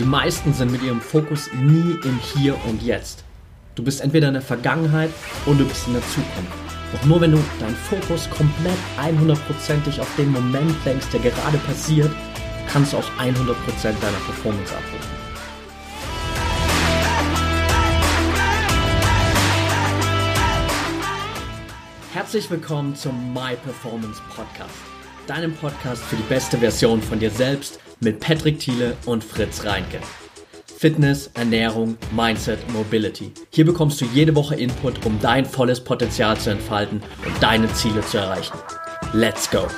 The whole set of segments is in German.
Die meisten sind mit ihrem Fokus nie im Hier und Jetzt. Du bist entweder in der Vergangenheit oder du bist in der Zukunft. Doch nur wenn du deinen Fokus komplett 100%ig auf den Moment lenkst, der gerade passiert, kannst du auch 100% deiner Performance abrufen. Herzlich willkommen zum My Performance Podcast, deinem Podcast für die beste Version von dir selbst mit Patrick Thiele und Fritz Reinke. Fitness, Ernährung, Mindset, Mobility. Hier bekommst du jede Woche Input, um dein volles Potenzial zu entfalten und deine Ziele zu erreichen. Let's go!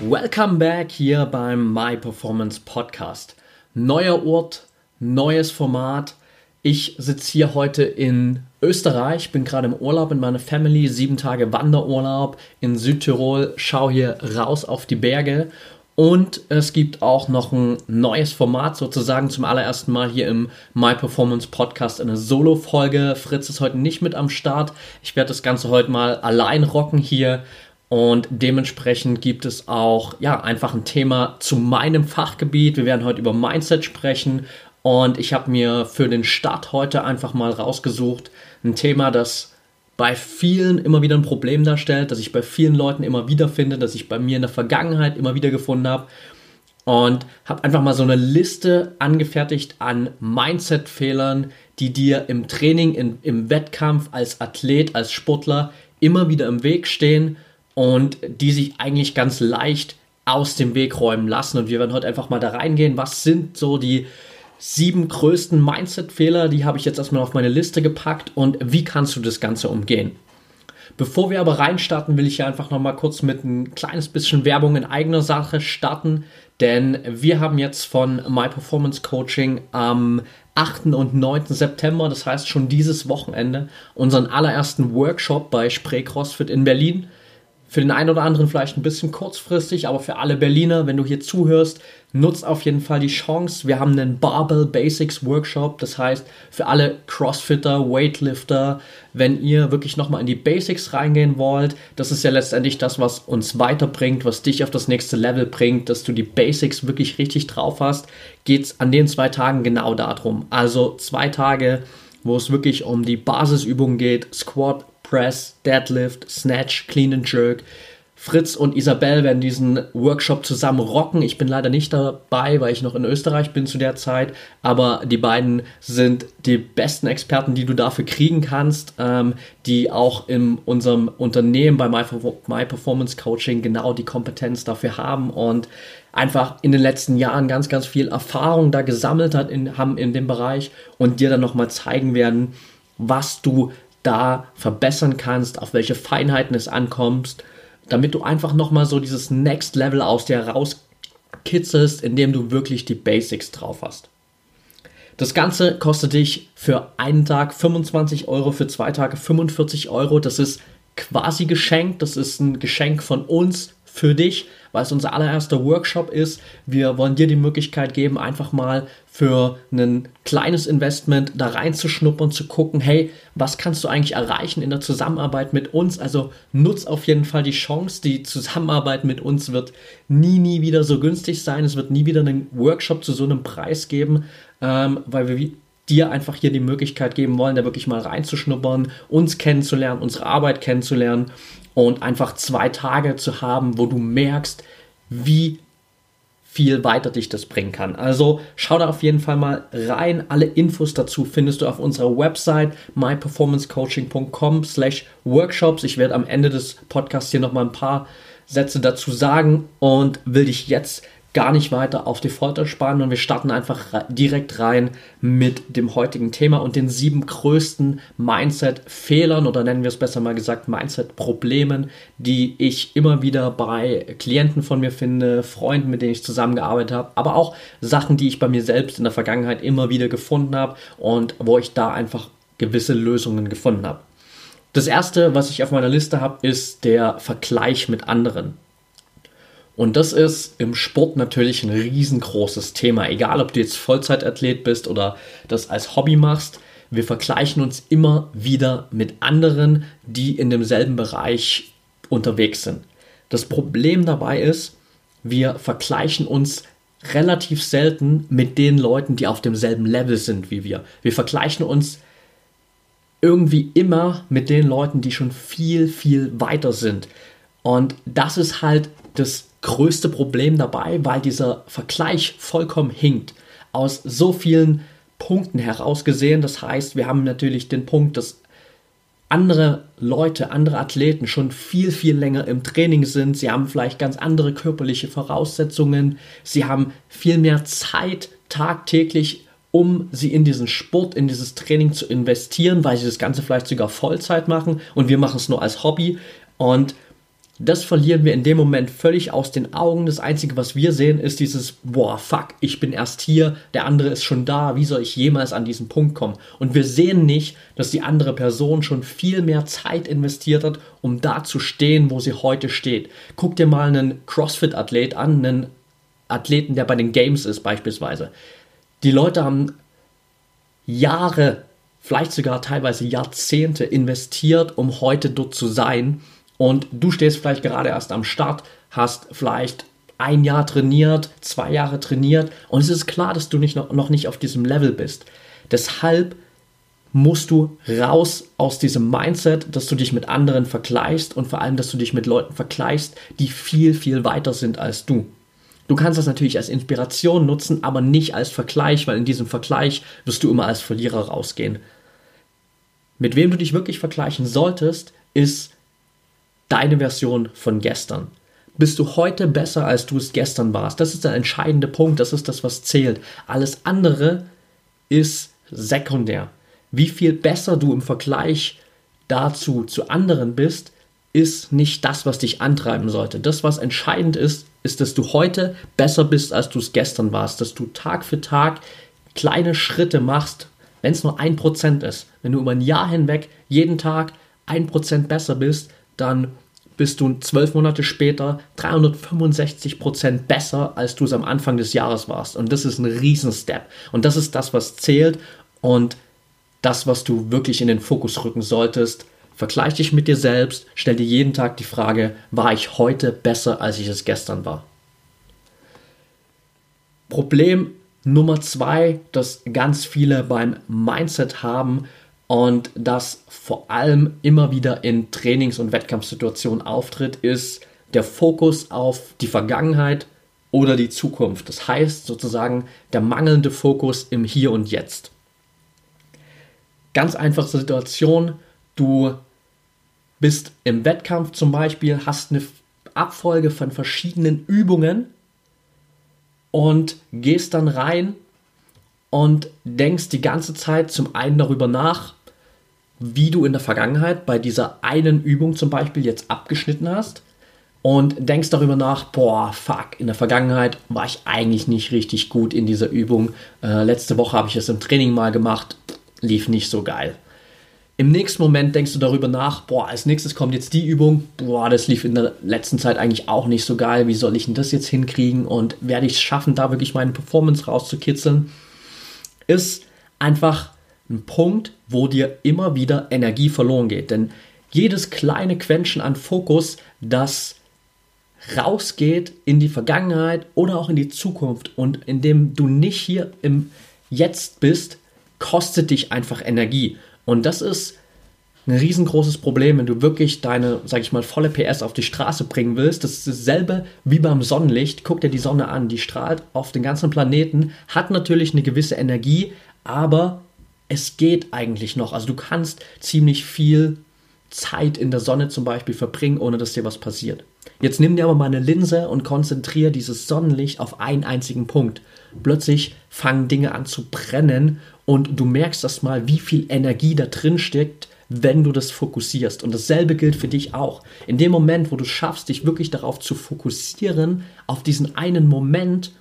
Welcome back hier beim My Performance Podcast. Neuer Ort, neues Format. Ich sitze hier heute in Österreich, bin gerade im Urlaub mit meiner Family, sieben Tage Wanderurlaub in Südtirol, schaue hier raus auf die Berge und es gibt auch noch ein neues Format, sozusagen zum allerersten Mal hier im My Performance Podcast, eine Solo-Folge. Fritz ist heute nicht mit am Start. Ich werde das Ganze heute mal allein rocken hier und dementsprechend gibt es auch ja einfach ein Thema zu meinem Fachgebiet. Wir werden heute über Mindset sprechen und ich habe mir für den Start heute einfach mal rausgesucht ein Thema, das bei vielen immer wieder ein Problem darstellt, das ich bei vielen Leuten immer wieder finde, das ich bei mir in der Vergangenheit immer wieder gefunden habe und habe einfach mal so eine Liste angefertigt an Mindset-Fehlern, die dir im Training, in, im Wettkampf, als Athlet, als Sportler immer wieder im Weg stehen und die sich eigentlich ganz leicht aus dem Weg räumen lassen. Und wir werden heute einfach mal da reingehen, was sind so die sieben größten Mindset-Fehler, die habe ich jetzt erstmal auf meine Liste gepackt und wie kannst du das Ganze umgehen. Bevor wir aber reinstarten, will ich hier einfach nochmal kurz mit ein kleines bisschen Werbung in eigener Sache starten, denn wir haben jetzt von My Performance Coaching am 8. und 9. September, das heißt schon dieses Wochenende, unseren allerersten Workshop bei Spray CrossFit in Berlin. Für den einen oder anderen vielleicht ein bisschen kurzfristig, aber für alle Berliner, wenn du hier zuhörst, nutzt auf jeden Fall die Chance. Wir haben einen Barbell Basics Workshop, das heißt für alle Crossfitter, Weightlifter, wenn ihr wirklich nochmal in die Basics reingehen wollt, das ist ja letztendlich das, was uns weiterbringt, was dich auf das nächste Level bringt, dass du die Basics wirklich richtig drauf hast, geht es an den zwei Tagen genau darum. Also zwei Tage, wo es wirklich um die Basisübungen geht, Squat, Press, Deadlift, Snatch, Clean and Jerk. Fritz und Isabel werden diesen Workshop zusammen rocken. Ich bin leider nicht dabei, weil ich noch in Österreich bin zu der Zeit. Aber die beiden sind die besten Experten, die du dafür kriegen kannst, ähm, die auch in unserem Unternehmen bei My, My Performance Coaching genau die Kompetenz dafür haben und einfach in den letzten Jahren ganz, ganz viel Erfahrung da gesammelt hat in, haben in dem Bereich und dir dann nochmal zeigen werden, was du da verbessern kannst, auf welche Feinheiten es ankommt, damit du einfach nochmal so dieses Next Level aus dir rauskitzelst, indem du wirklich die Basics drauf hast. Das Ganze kostet dich für einen Tag 25 Euro, für zwei Tage 45 Euro. Das ist quasi geschenkt. Das ist ein Geschenk von uns für dich, weil es unser allererster Workshop ist. Wir wollen dir die Möglichkeit geben, einfach mal für ein kleines Investment da reinzuschnuppern, zu gucken, hey, was kannst du eigentlich erreichen in der Zusammenarbeit mit uns? Also nutz auf jeden Fall die Chance. Die Zusammenarbeit mit uns wird nie, nie wieder so günstig sein. Es wird nie wieder einen Workshop zu so einem Preis geben, ähm, weil wir dir einfach hier die Möglichkeit geben wollen, da wirklich mal reinzuschnuppern, uns kennenzulernen, unsere Arbeit kennenzulernen und einfach zwei Tage zu haben, wo du merkst, wie viel weiter dich das bringen kann. Also schau da auf jeden Fall mal rein. Alle Infos dazu findest du auf unserer Website myperformancecoaching.com slash workshops. Ich werde am Ende des Podcasts hier nochmal ein paar Sätze dazu sagen und will dich jetzt gar nicht weiter auf die Folter spannen und wir starten einfach direkt rein mit dem heutigen Thema und den sieben größten Mindset-Fehlern oder nennen wir es besser mal gesagt Mindset-Problemen, die ich immer wieder bei Klienten von mir finde, Freunden, mit denen ich zusammengearbeitet habe, aber auch Sachen, die ich bei mir selbst in der Vergangenheit immer wieder gefunden habe und wo ich da einfach gewisse Lösungen gefunden habe. Das erste, was ich auf meiner Liste habe, ist der Vergleich mit anderen. Und das ist im Sport natürlich ein riesengroßes Thema. Egal, ob du jetzt Vollzeitathlet bist oder das als Hobby machst. wir vergleichen uns immer wieder mit anderen, die in demselben Bereich unterwegs sind. Das Problem dabei ist, wir vergleichen uns relativ selten mit den Leuten, die auf demselben Level sind wie wir. Wir vergleichen uns irgendwie immer mit den Leuten, die schon viel, viel weiter sind. Und das ist halt das größte Problem dabei, weil dieser Vergleich vollkommen hinkt. Aus so vielen Punkten herausgesehen. Das heißt, wir haben natürlich den Punkt, dass andere Leute, andere Athleten schon viel, viel länger im Training sind. Sie haben vielleicht ganz andere körperliche Voraussetzungen. Sie haben viel mehr Zeit tagtäglich, um sie in diesen Sport, in dieses Training zu investieren, weil sie das Ganze vielleicht sogar Vollzeit machen und wir machen es nur als Hobby. Und das verlieren wir in dem Moment völlig aus den Augen. Das Einzige, was wir sehen, ist dieses, boah, fuck, ich bin erst hier, der andere ist schon da, wie soll ich jemals an diesen Punkt kommen? Und wir sehen nicht, dass die andere Person schon viel mehr Zeit investiert hat, um da zu stehen, wo sie heute steht. Guck dir mal einen CrossFit-Athlet an, einen Athleten, der bei den Games ist beispielsweise. Die Leute haben Jahre, vielleicht sogar teilweise Jahrzehnte investiert, um heute dort zu sein und du stehst vielleicht gerade erst am Start, hast vielleicht ein Jahr trainiert, zwei Jahre trainiert und es ist klar, dass du nicht noch, nicht auf diesem Level bist. Deshalb musst du raus aus diesem Mindset, dass du dich mit anderen vergleichst und vor allem, dass du dich mit Leuten vergleichst, die viel, viel weiter sind als du. Du kannst das natürlich als Inspiration nutzen, aber nicht als Vergleich, weil in diesem Vergleich wirst du immer als Verlierer rausgehen. Mit wem du dich wirklich vergleichen solltest, ist deine Version von gestern. Bist du heute besser, als du es gestern warst? Das ist der entscheidende Punkt, das ist das, was zählt. Alles andere ist sekundär. Wie viel besser du im Vergleich dazu zu anderen bist, ist nicht das, was dich antreiben sollte. Das, was entscheidend ist, ist, dass du heute besser bist, als du es gestern warst, dass du Tag für Tag kleine Schritte machst, wenn es nur ein Prozent ist. Wenn du über ein Jahr hinweg jeden Tag ein Prozent besser bist, dann bist du zwölf Monate später 365 Prozent besser, als du es am Anfang des Jahres warst. Und das ist ein Riesenstep. Und das ist das, was zählt und das, was du wirklich in den Fokus rücken solltest. Vergleich dich mit dir selbst, stell dir jeden Tag die Frage, war ich heute besser, als ich es gestern war? Problem Nummer zwei, das ganz viele beim Mindset haben, und das vor allem immer wieder in Trainings- und Wettkampfsituationen auftritt, ist der Fokus auf die Vergangenheit oder die Zukunft. Das heißt sozusagen der mangelnde Fokus im Hier und Jetzt. Ganz einfache Situation, du bist im Wettkampf zum Beispiel, hast eine Abfolge von verschiedenen Übungen und gehst dann rein und denkst die ganze Zeit zum einen darüber nach, wie du in der Vergangenheit bei dieser einen Übung zum Beispiel jetzt abgeschnitten hast und denkst darüber nach, boah, fuck, in der Vergangenheit war ich eigentlich nicht richtig gut in dieser Übung. Äh, letzte Woche habe ich es im Training mal gemacht, lief nicht so geil. Im nächsten Moment denkst du darüber nach, boah, als nächstes kommt jetzt die Übung, boah, das lief in der letzten Zeit eigentlich auch nicht so geil, wie soll ich denn das jetzt hinkriegen und werde ich es schaffen, da wirklich meine Performance rauszukitzeln? Ist einfach ein Punkt, wo dir immer wieder Energie verloren geht. Denn jedes kleine Quäntchen an Fokus, das rausgeht in die Vergangenheit oder auch in die Zukunft und indem du nicht hier im Jetzt bist, kostet dich einfach Energie. Und das ist ein riesengroßes Problem, wenn du wirklich deine, sag ich mal, volle PS auf die Straße bringen willst. Das ist dasselbe wie beim Sonnenlicht. Guck dir die Sonne an, die strahlt auf den ganzen Planeten, hat natürlich eine gewisse Energie, aber es geht eigentlich noch. Also du kannst ziemlich viel Zeit in der Sonne zum Beispiel verbringen, ohne dass dir was passiert. Jetzt nimm dir aber mal eine Linse und konzentriere dieses Sonnenlicht auf einen einzigen Punkt. Plötzlich fangen Dinge an zu brennen und du merkst das mal, wie viel Energie da drin steckt, wenn du das fokussierst. Und dasselbe gilt für dich auch. In dem Moment, wo du schaffst, dich wirklich darauf zu fokussieren, auf diesen einen Moment,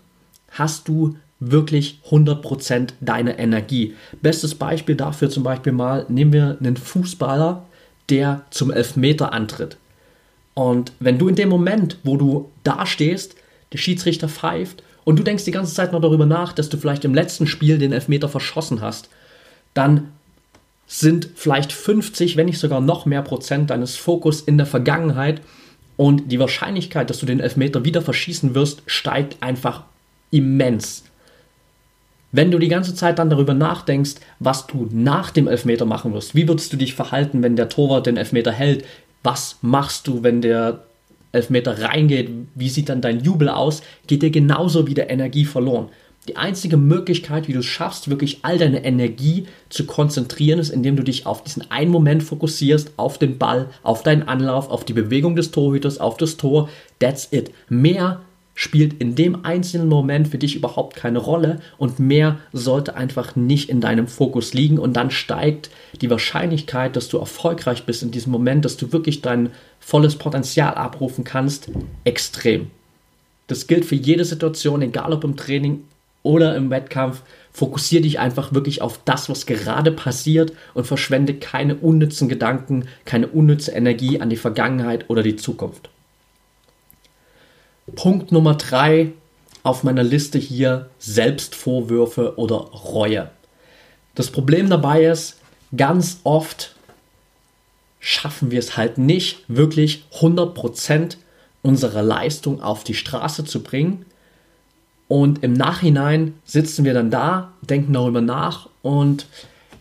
hast du wirklich 100% deine Energie. Bestes Beispiel dafür zum Beispiel mal, nehmen wir einen Fußballer, der zum Elfmeter antritt. Und wenn du in dem Moment, wo du da stehst, der Schiedsrichter pfeift und du denkst die ganze Zeit noch darüber nach, dass du vielleicht im letzten Spiel den Elfmeter verschossen hast, dann sind vielleicht 50, wenn nicht sogar noch mehr Prozent deines Fokus in der Vergangenheit und die Wahrscheinlichkeit, dass du den Elfmeter wieder verschießen wirst, steigt einfach immens. Wenn du die ganze Zeit dann darüber nachdenkst, was du nach dem Elfmeter machen wirst, wie würdest du dich verhalten, wenn der Torwart den Elfmeter hält? Was machst du, wenn der Elfmeter reingeht? Wie sieht dann dein Jubel aus? Geht dir genauso wieder Energie verloren. Die einzige Möglichkeit, wie du es schaffst, wirklich all deine Energie zu konzentrieren, ist, indem du dich auf diesen einen Moment fokussierst, auf den Ball, auf deinen Anlauf, auf die Bewegung des Torhüters, auf das Tor. That's it. Mehr spielt in dem einzelnen Moment für dich überhaupt keine Rolle und mehr sollte einfach nicht in deinem Fokus liegen und dann steigt die Wahrscheinlichkeit, dass du erfolgreich bist in diesem Moment, dass du wirklich dein volles Potenzial abrufen kannst, extrem. Das gilt für jede Situation, egal ob im Training oder im Wettkampf. Fokussiere dich einfach wirklich auf das, was gerade passiert und verschwende keine unnützen Gedanken, keine unnütze Energie an die Vergangenheit oder die Zukunft. Punkt Nummer drei auf meiner Liste hier Selbstvorwürfe oder Reue. Das Problem dabei ist, ganz oft schaffen wir es halt nicht, wirklich 100% unserer Leistung auf die Straße zu bringen. Und im Nachhinein sitzen wir dann da, denken darüber nach und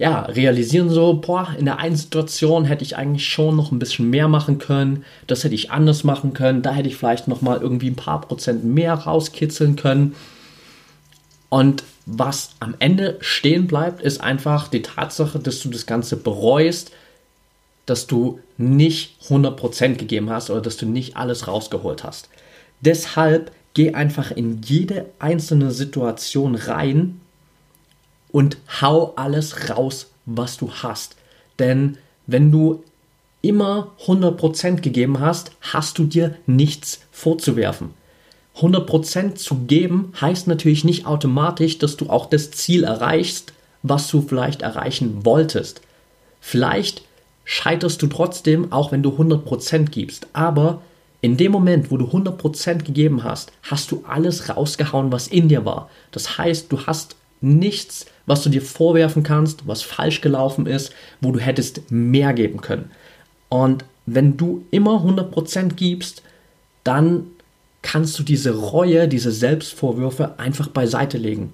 ja, realisieren so, boah, in der einen Situation hätte ich eigentlich schon noch ein bisschen mehr machen können, das hätte ich anders machen können, da hätte ich vielleicht noch mal irgendwie ein paar Prozent mehr rauskitzeln können. Und was am Ende stehen bleibt, ist einfach die Tatsache, dass du das Ganze bereust, dass du nicht 100% gegeben hast oder dass du nicht alles rausgeholt hast. Deshalb geh einfach in jede einzelne Situation rein und hau alles raus, was du hast. Denn wenn du immer 100% gegeben hast, hast du dir nichts vorzuwerfen. 100% zu geben heißt natürlich nicht automatisch, dass du auch das Ziel erreichst, was du vielleicht erreichen wolltest. Vielleicht scheiterst du trotzdem, auch wenn du 100% gibst. Aber in dem Moment, wo du 100% gegeben hast, hast du alles rausgehauen, was in dir war. Das heißt, du hast nichts, was du dir vorwerfen kannst, was falsch gelaufen ist, wo du hättest mehr geben können. Und wenn du immer 100% gibst, dann kannst du diese Reue, diese Selbstvorwürfe einfach beiseite legen.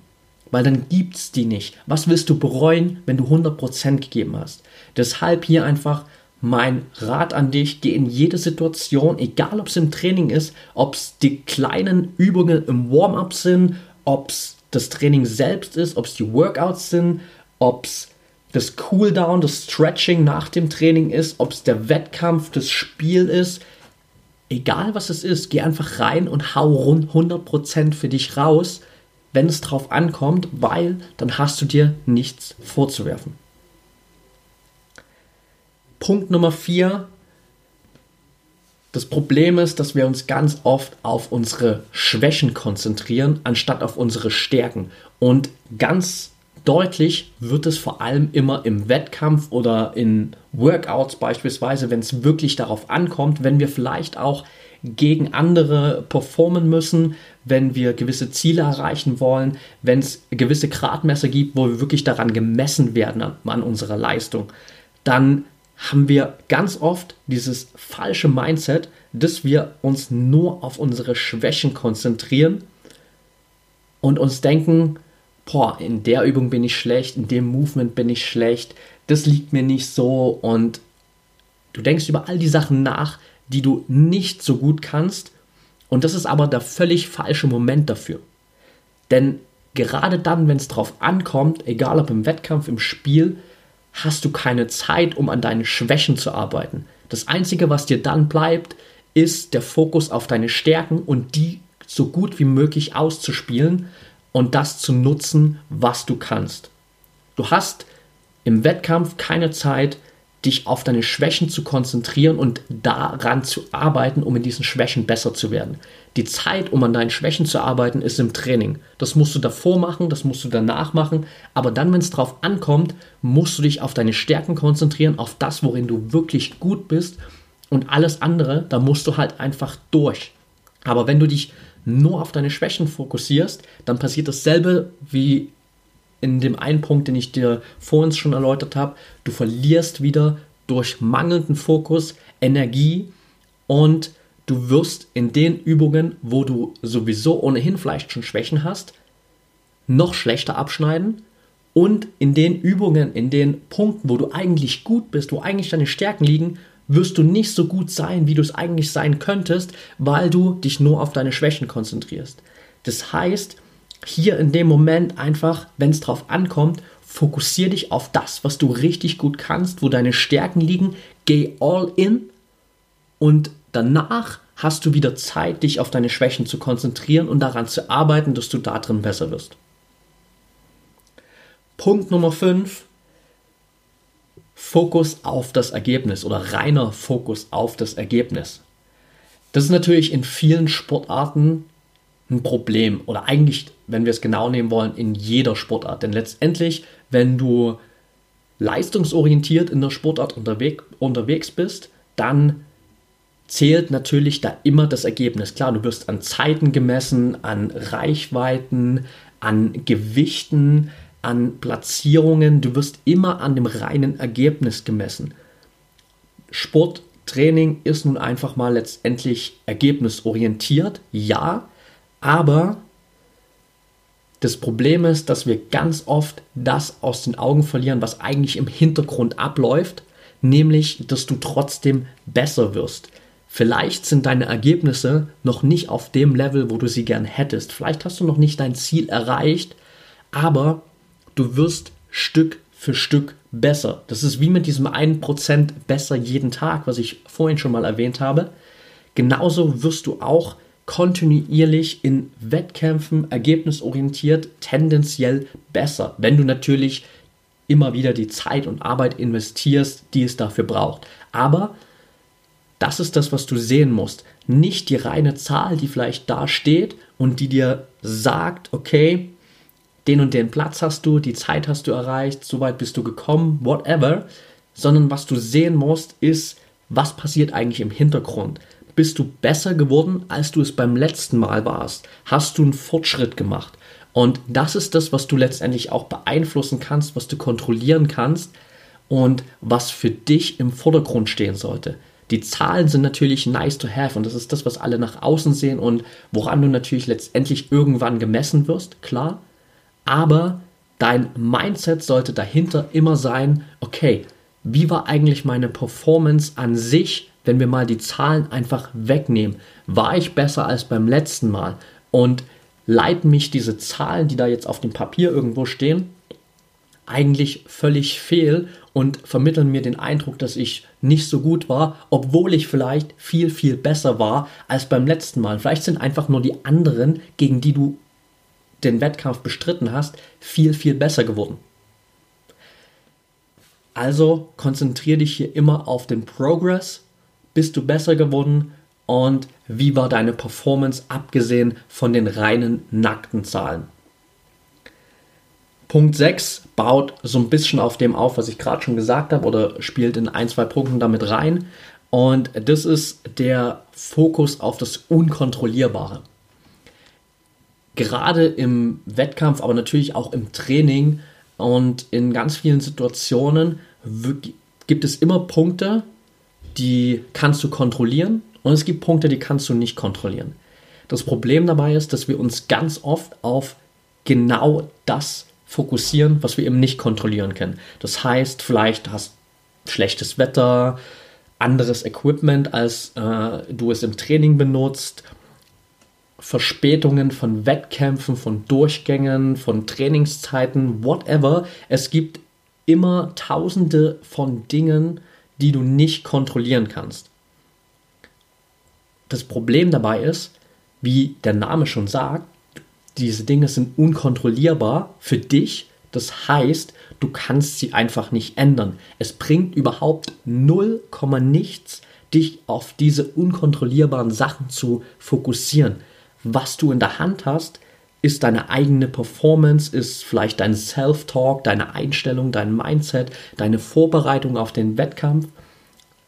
Weil dann gibt es die nicht. Was willst du bereuen, wenn du 100% gegeben hast? Deshalb hier einfach mein Rat an dich, geh in jede Situation, egal ob es im Training ist, ob es die kleinen Übungen im Warm-up sind, ob es das Training selbst ist, ob es die Workouts sind, ob es das Cooldown, das Stretching nach dem Training ist, ob es der Wettkampf, das Spiel ist. Egal was es ist, geh einfach rein und hau rund 100% für dich raus, wenn es drauf ankommt, weil dann hast du dir nichts vorzuwerfen. Punkt Nummer 4 das Problem ist, dass wir uns ganz oft auf unsere Schwächen konzentrieren, anstatt auf unsere Stärken. Und ganz deutlich wird es vor allem immer im Wettkampf oder in Workouts beispielsweise, wenn es wirklich darauf ankommt, wenn wir vielleicht auch gegen andere performen müssen, wenn wir gewisse Ziele erreichen wollen, wenn es gewisse Gradmesser gibt, wo wir wirklich daran gemessen werden an, an unserer Leistung, dann haben wir ganz oft dieses falsche Mindset, dass wir uns nur auf unsere Schwächen konzentrieren und uns denken, boah, in der Übung bin ich schlecht, in dem Movement bin ich schlecht, das liegt mir nicht so und du denkst über all die Sachen nach, die du nicht so gut kannst und das ist aber der völlig falsche Moment dafür. Denn gerade dann, wenn es drauf ankommt, egal ob im Wettkampf, im Spiel, hast du keine Zeit, um an deinen Schwächen zu arbeiten. Das Einzige, was dir dann bleibt, ist der Fokus auf deine Stärken und die so gut wie möglich auszuspielen und das zu nutzen, was du kannst. Du hast im Wettkampf keine Zeit, dich auf deine Schwächen zu konzentrieren und daran zu arbeiten, um in diesen Schwächen besser zu werden. Die Zeit, um an deinen Schwächen zu arbeiten, ist im Training. Das musst du davor machen, das musst du danach machen. Aber dann, wenn es drauf ankommt, musst du dich auf deine Stärken konzentrieren, auf das, worin du wirklich gut bist. Und alles andere, da musst du halt einfach durch. Aber wenn du dich nur auf deine Schwächen fokussierst, dann passiert dasselbe wie in dem einen Punkt, den ich dir vorhin schon erläutert habe, du verlierst wieder durch mangelnden Fokus Energie und du wirst in den Übungen, wo du sowieso ohnehin vielleicht schon Schwächen hast, noch schlechter abschneiden und in den Übungen, in den Punkten, wo du eigentlich gut bist, wo eigentlich deine Stärken liegen, wirst du nicht so gut sein, wie du es eigentlich sein könntest, weil du dich nur auf deine Schwächen konzentrierst. Das heißt, hier in dem Moment einfach, wenn es drauf ankommt, fokussiere dich auf das, was du richtig gut kannst, wo deine Stärken liegen, geh all in und danach hast du wieder Zeit, dich auf deine Schwächen zu konzentrieren und daran zu arbeiten, dass du da drin besser wirst. Punkt Nummer 5. Fokus auf das Ergebnis oder reiner Fokus auf das Ergebnis. Das ist natürlich in vielen Sportarten ein Problem oder eigentlich, wenn wir es genau nehmen wollen, in jeder Sportart. Denn letztendlich, wenn du leistungsorientiert in der Sportart unterwegs, unterwegs bist, dann zählt natürlich da immer das Ergebnis. Klar, du wirst an Zeiten gemessen, an Reichweiten, an Gewichten, an Platzierungen. Du wirst immer an dem reinen Ergebnis gemessen. Sporttraining ist nun einfach mal letztendlich ergebnisorientiert, ja, aber das Problem ist, dass wir ganz oft das aus den Augen verlieren, was eigentlich im Hintergrund abläuft, nämlich, dass du trotzdem besser wirst. Vielleicht sind deine Ergebnisse noch nicht auf dem Level, wo du sie gern hättest. Vielleicht hast du noch nicht dein Ziel erreicht, aber du wirst Stück für Stück besser. Das ist wie mit diesem 1% besser jeden Tag, was ich vorhin schon mal erwähnt habe. Genauso wirst du auch kontinuierlich in Wettkämpfen ergebnisorientiert tendenziell besser, wenn du natürlich immer wieder die Zeit und Arbeit investierst, die es dafür braucht. Aber das ist das, was du sehen musst. Nicht die reine Zahl, die vielleicht da steht und die dir sagt, okay, den und den Platz hast du, die Zeit hast du erreicht, so weit bist du gekommen, whatever, sondern was du sehen musst, ist, was passiert eigentlich im Hintergrund. Bist du besser geworden, als du es beim letzten Mal warst? Hast du einen Fortschritt gemacht? Und das ist das, was du letztendlich auch beeinflussen kannst, was du kontrollieren kannst und was für dich im Vordergrund stehen sollte. Die Zahlen sind natürlich nice to have und das ist das, was alle nach außen sehen und woran du natürlich letztendlich irgendwann gemessen wirst, klar. Aber dein Mindset sollte dahinter immer sein, okay, wie war eigentlich meine Performance an sich wenn wir mal die Zahlen einfach wegnehmen, war ich besser als beim letzten Mal und leiten mich diese Zahlen, die da jetzt auf dem Papier irgendwo stehen, eigentlich völlig fehl und vermitteln mir den Eindruck, dass ich nicht so gut war, obwohl ich vielleicht viel, viel besser war als beim letzten Mal. Vielleicht sind einfach nur die anderen, gegen die du den Wettkampf bestritten hast, viel, viel besser geworden. Also konzentriere dich hier immer auf den Progress bist du besser geworden und wie war deine Performance abgesehen von den reinen nackten Zahlen? Punkt 6 baut so ein bisschen auf dem auf, was ich gerade schon gesagt habe oder spielt in ein, zwei Punkten damit rein. Und das ist der Fokus auf das Unkontrollierbare. Gerade im Wettkampf, aber natürlich auch im Training und in ganz vielen Situationen gibt es immer Punkte, die kannst du kontrollieren und es gibt Punkte, die kannst du nicht kontrollieren. Das Problem dabei ist, dass wir uns ganz oft auf genau das fokussieren, was wir eben nicht kontrollieren können. Das heißt, vielleicht hast schlechtes Wetter, anderes Equipment, als äh, du es im Training benutzt, Verspätungen von Wettkämpfen, von Durchgängen, von Trainingszeiten, whatever. Es gibt immer tausende von Dingen, die du nicht kontrollieren kannst. Das Problem dabei ist, wie der Name schon sagt, diese Dinge sind unkontrollierbar für dich. Das heißt, du kannst sie einfach nicht ändern. Es bringt überhaupt 0, nichts, dich auf diese unkontrollierbaren Sachen zu fokussieren. Was du in der Hand hast, ist deine eigene Performance, ist vielleicht dein Self-Talk, deine Einstellung, dein Mindset, deine Vorbereitung auf den Wettkampf.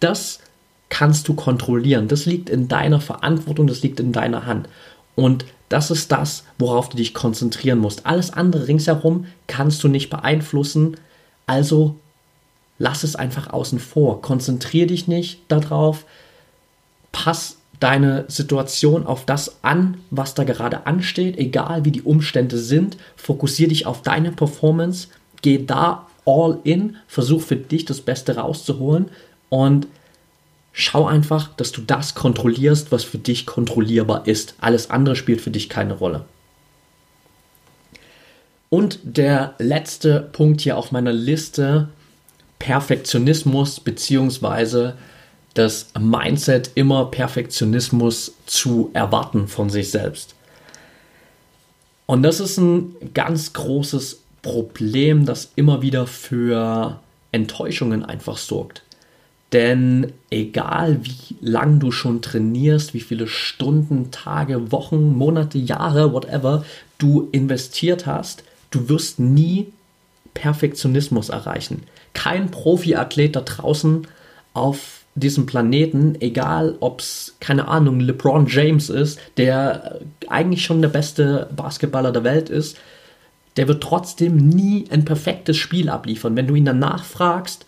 Das kannst du kontrollieren. Das liegt in deiner Verantwortung, das liegt in deiner Hand. Und Das ist das, worauf du dich konzentrieren musst. Alles andere ringsherum kannst du nicht beeinflussen. Also lass es einfach außen vor. Konzentriere dich nicht darauf. Pass deine Situation auf das an, was da gerade ansteht, egal wie die Umstände sind. Fokussiere dich auf deine Performance. Geh da all in. Versuch für dich das Beste rauszuholen. Und schau einfach, dass du das kontrollierst, was für dich kontrollierbar ist. Alles andere spielt für dich keine Rolle. Und der letzte Punkt hier auf meiner Liste, Perfektionismus bzw. das Mindset, immer Perfektionismus zu erwarten von sich selbst. Und das ist ein ganz großes Problem, das immer wieder für Enttäuschungen einfach sorgt. Denn egal wie lang du schon trainierst, wie viele Stunden, Tage, Wochen, Monate, Jahre, whatever du investiert hast, du wirst nie Perfektionismus erreichen. Kein Profiathlet da draußen auf diesem Planeten, egal ob es, keine Ahnung, LeBron James ist, der eigentlich schon der beste Basketballer der Welt ist, der wird trotzdem nie ein perfektes Spiel abliefern. Wenn du ihn danach fragst,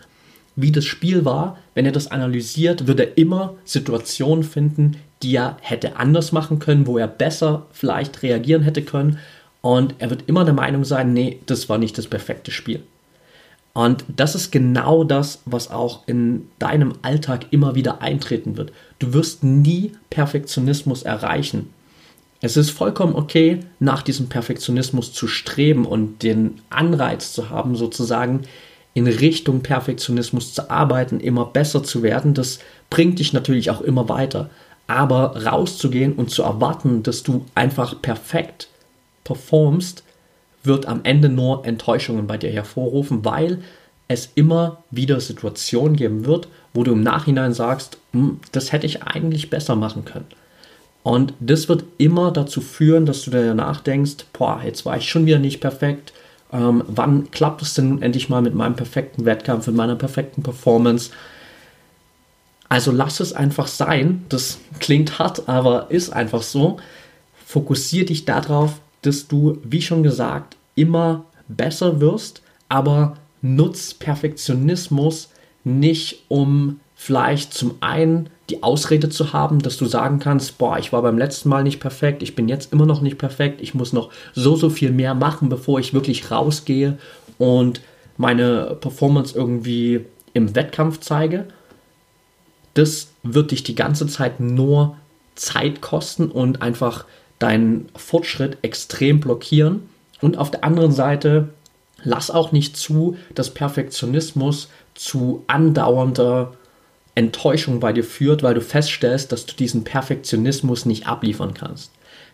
wie das Spiel war, wenn er das analysiert, wird er immer Situationen finden, die er hätte anders machen können, wo er besser vielleicht reagieren hätte können. Und er wird immer der Meinung sein, nee, das war nicht das perfekte Spiel. Und das ist genau das, was auch in deinem Alltag immer wieder eintreten wird. Du wirst nie Perfektionismus erreichen. Es ist vollkommen okay, nach diesem Perfektionismus zu streben und den Anreiz zu haben, sozusagen in Richtung Perfektionismus zu arbeiten, immer besser zu werden, das bringt dich natürlich auch immer weiter. Aber rauszugehen und zu erwarten, dass du einfach perfekt performst, wird am Ende nur Enttäuschungen bei dir hervorrufen, weil es immer wieder Situationen geben wird, wo du im Nachhinein sagst, hm, das hätte ich eigentlich besser machen können. Und das wird immer dazu führen, dass du dir danach denkst, boah, jetzt war ich schon wieder nicht perfekt, ähm, wann klappt es denn endlich mal mit meinem perfekten Wettkampf, mit meiner perfekten Performance? Also lass es einfach sein. Das klingt hart, aber ist einfach so. Fokussiere dich darauf, dass du, wie schon gesagt, immer besser wirst, aber nutz Perfektionismus nicht, um vielleicht zum einen die Ausrede zu haben, dass du sagen kannst, boah, ich war beim letzten Mal nicht perfekt, ich bin jetzt immer noch nicht perfekt, ich muss noch so, so viel mehr machen, bevor ich wirklich rausgehe und meine Performance irgendwie im Wettkampf zeige. Das wird dich die ganze Zeit nur Zeit kosten und einfach deinen Fortschritt extrem blockieren. Und auf der anderen Seite, lass auch nicht zu, dass Perfektionismus zu andauernder Enttäuschung bei dir führt, weil du feststellst, dass du diesen Perfektionismus nicht abliefern kannst.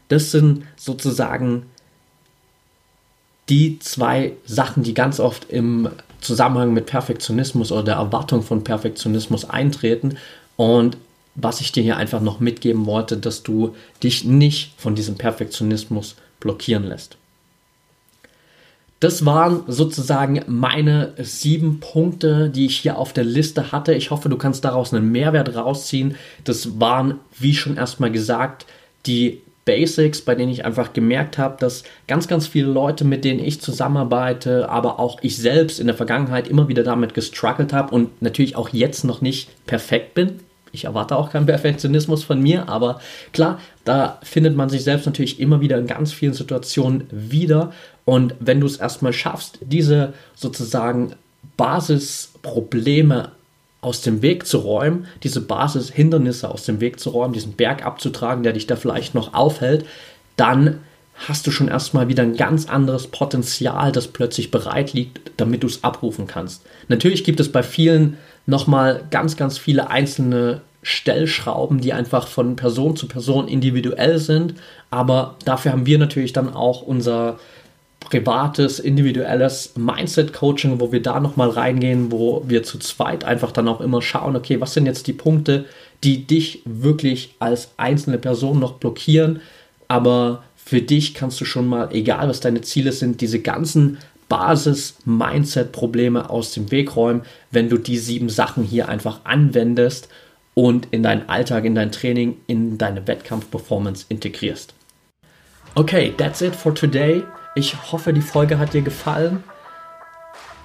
Das sind sozusagen die zwei Sachen, die ganz oft im Zusammenhang mit Perfektionismus oder der Erwartung von Perfektionismus eintreten. Und was ich dir hier einfach noch mitgeben wollte, dass du dich nicht von diesem Perfektionismus blockieren lässt. Das waren sozusagen meine sieben Punkte, die ich hier auf der Liste hatte. Ich hoffe, du kannst daraus einen Mehrwert rausziehen. Das waren, wie schon erstmal gesagt, die Basics, bei denen ich einfach gemerkt habe, dass ganz, ganz viele Leute, mit denen ich zusammenarbeite, aber auch ich selbst in der Vergangenheit immer wieder damit gestruggelt habe und natürlich auch jetzt noch nicht perfekt bin. Ich erwarte auch keinen Perfektionismus von mir, aber klar, da findet man sich selbst natürlich immer wieder in ganz vielen Situationen wieder. Und wenn du es erstmal schaffst, diese sozusagen Basisprobleme aus dem Weg zu räumen, diese Basishindernisse aus dem Weg zu räumen, diesen Berg abzutragen, der dich da vielleicht noch aufhält, dann hast du schon erstmal wieder ein ganz anderes Potenzial, das plötzlich bereit liegt, damit du es abrufen kannst. Natürlich gibt es bei vielen nochmal ganz, ganz viele einzelne Stellschrauben, die einfach von Person zu Person individuell sind. Aber dafür haben wir natürlich dann auch unser privates, individuelles Mindset-Coaching, wo wir da nochmal reingehen, wo wir zu zweit einfach dann auch immer schauen, okay, was sind jetzt die Punkte, die dich wirklich als einzelne Person noch blockieren, aber für dich kannst du schon mal, egal was deine Ziele sind, diese ganzen Basis-Mindset-Probleme aus dem Weg räumen, wenn du die sieben Sachen hier einfach anwendest und in deinen Alltag, in dein Training, in deine Wettkampfperformance integrierst. Okay, that's it for today. Ich hoffe, die Folge hat dir gefallen.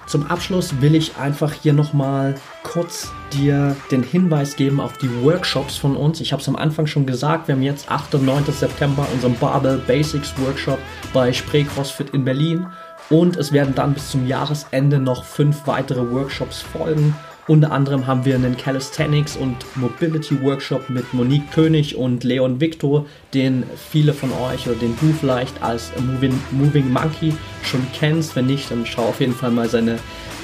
Zum Abschluss will ich einfach hier nochmal kurz dir den Hinweis geben auf die Workshops von uns. Ich habe es am Anfang schon gesagt, wir haben jetzt 8. und 9. September unseren Barbell Basics Workshop bei Spree CrossFit in Berlin. Und es werden dann bis zum Jahresende noch fünf weitere Workshops folgen. Unter anderem haben wir einen Calisthenics und Mobility Workshop mit Monique König und Leon Victor, den viele von euch oder den du vielleicht als Moving, Moving Monkey schon kennst. Wenn nicht, dann schau auf jeden Fall mal seine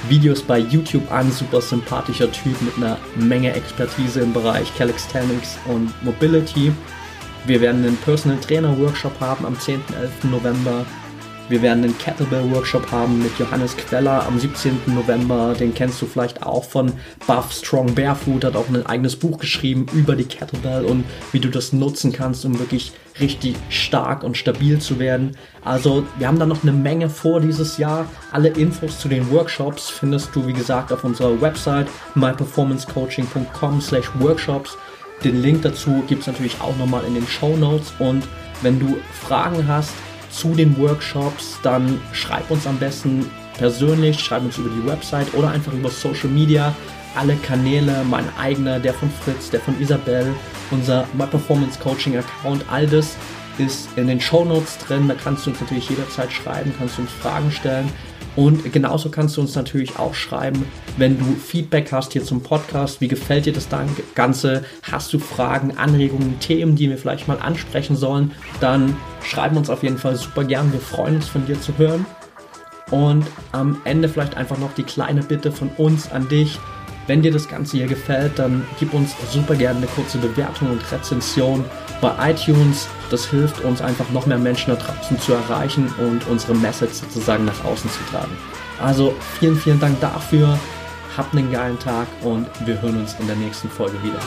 Videos bei YouTube an. Super sympathischer Typ mit einer Menge Expertise im Bereich Calisthenics und Mobility. Wir werden einen Personal Trainer Workshop haben am 10. 11. November wir werden einen Kettlebell-Workshop haben mit Johannes Queller am 17. November. Den kennst du vielleicht auch von Buff Strong Barefoot. Hat auch ein eigenes Buch geschrieben über die Kettlebell und wie du das nutzen kannst, um wirklich richtig stark und stabil zu werden. Also wir haben da noch eine Menge vor dieses Jahr. Alle Infos zu den Workshops findest du, wie gesagt, auf unserer Website myperformancecoaching.com slash workshops. Den Link dazu gibt es natürlich auch nochmal in den Show Notes. Und wenn du Fragen hast, zu den Workshops, dann schreib uns am besten persönlich, schreib uns über die Website oder einfach über Social Media. Alle Kanäle, mein eigener, der von Fritz, der von Isabel, unser My Performance Coaching Account, all das ist in den Show Notes drin. Da kannst du uns natürlich jederzeit schreiben, kannst du uns Fragen stellen. Und genauso kannst du uns natürlich auch schreiben, wenn du Feedback hast hier zum Podcast. Wie gefällt dir das Ganze? Hast du Fragen, Anregungen, Themen, die wir vielleicht mal ansprechen sollen? Dann schreiben uns auf jeden Fall super gern. Wir freuen uns von dir zu hören. Und am Ende vielleicht einfach noch die kleine Bitte von uns an dich. Wenn dir das Ganze hier gefällt, dann gib uns super gerne eine kurze Bewertung und Rezension bei iTunes. Das hilft uns einfach noch mehr Menschen da draußen zu erreichen und unsere Message sozusagen nach außen zu tragen. Also vielen, vielen Dank dafür. Habt einen geilen Tag und wir hören uns in der nächsten Folge wieder.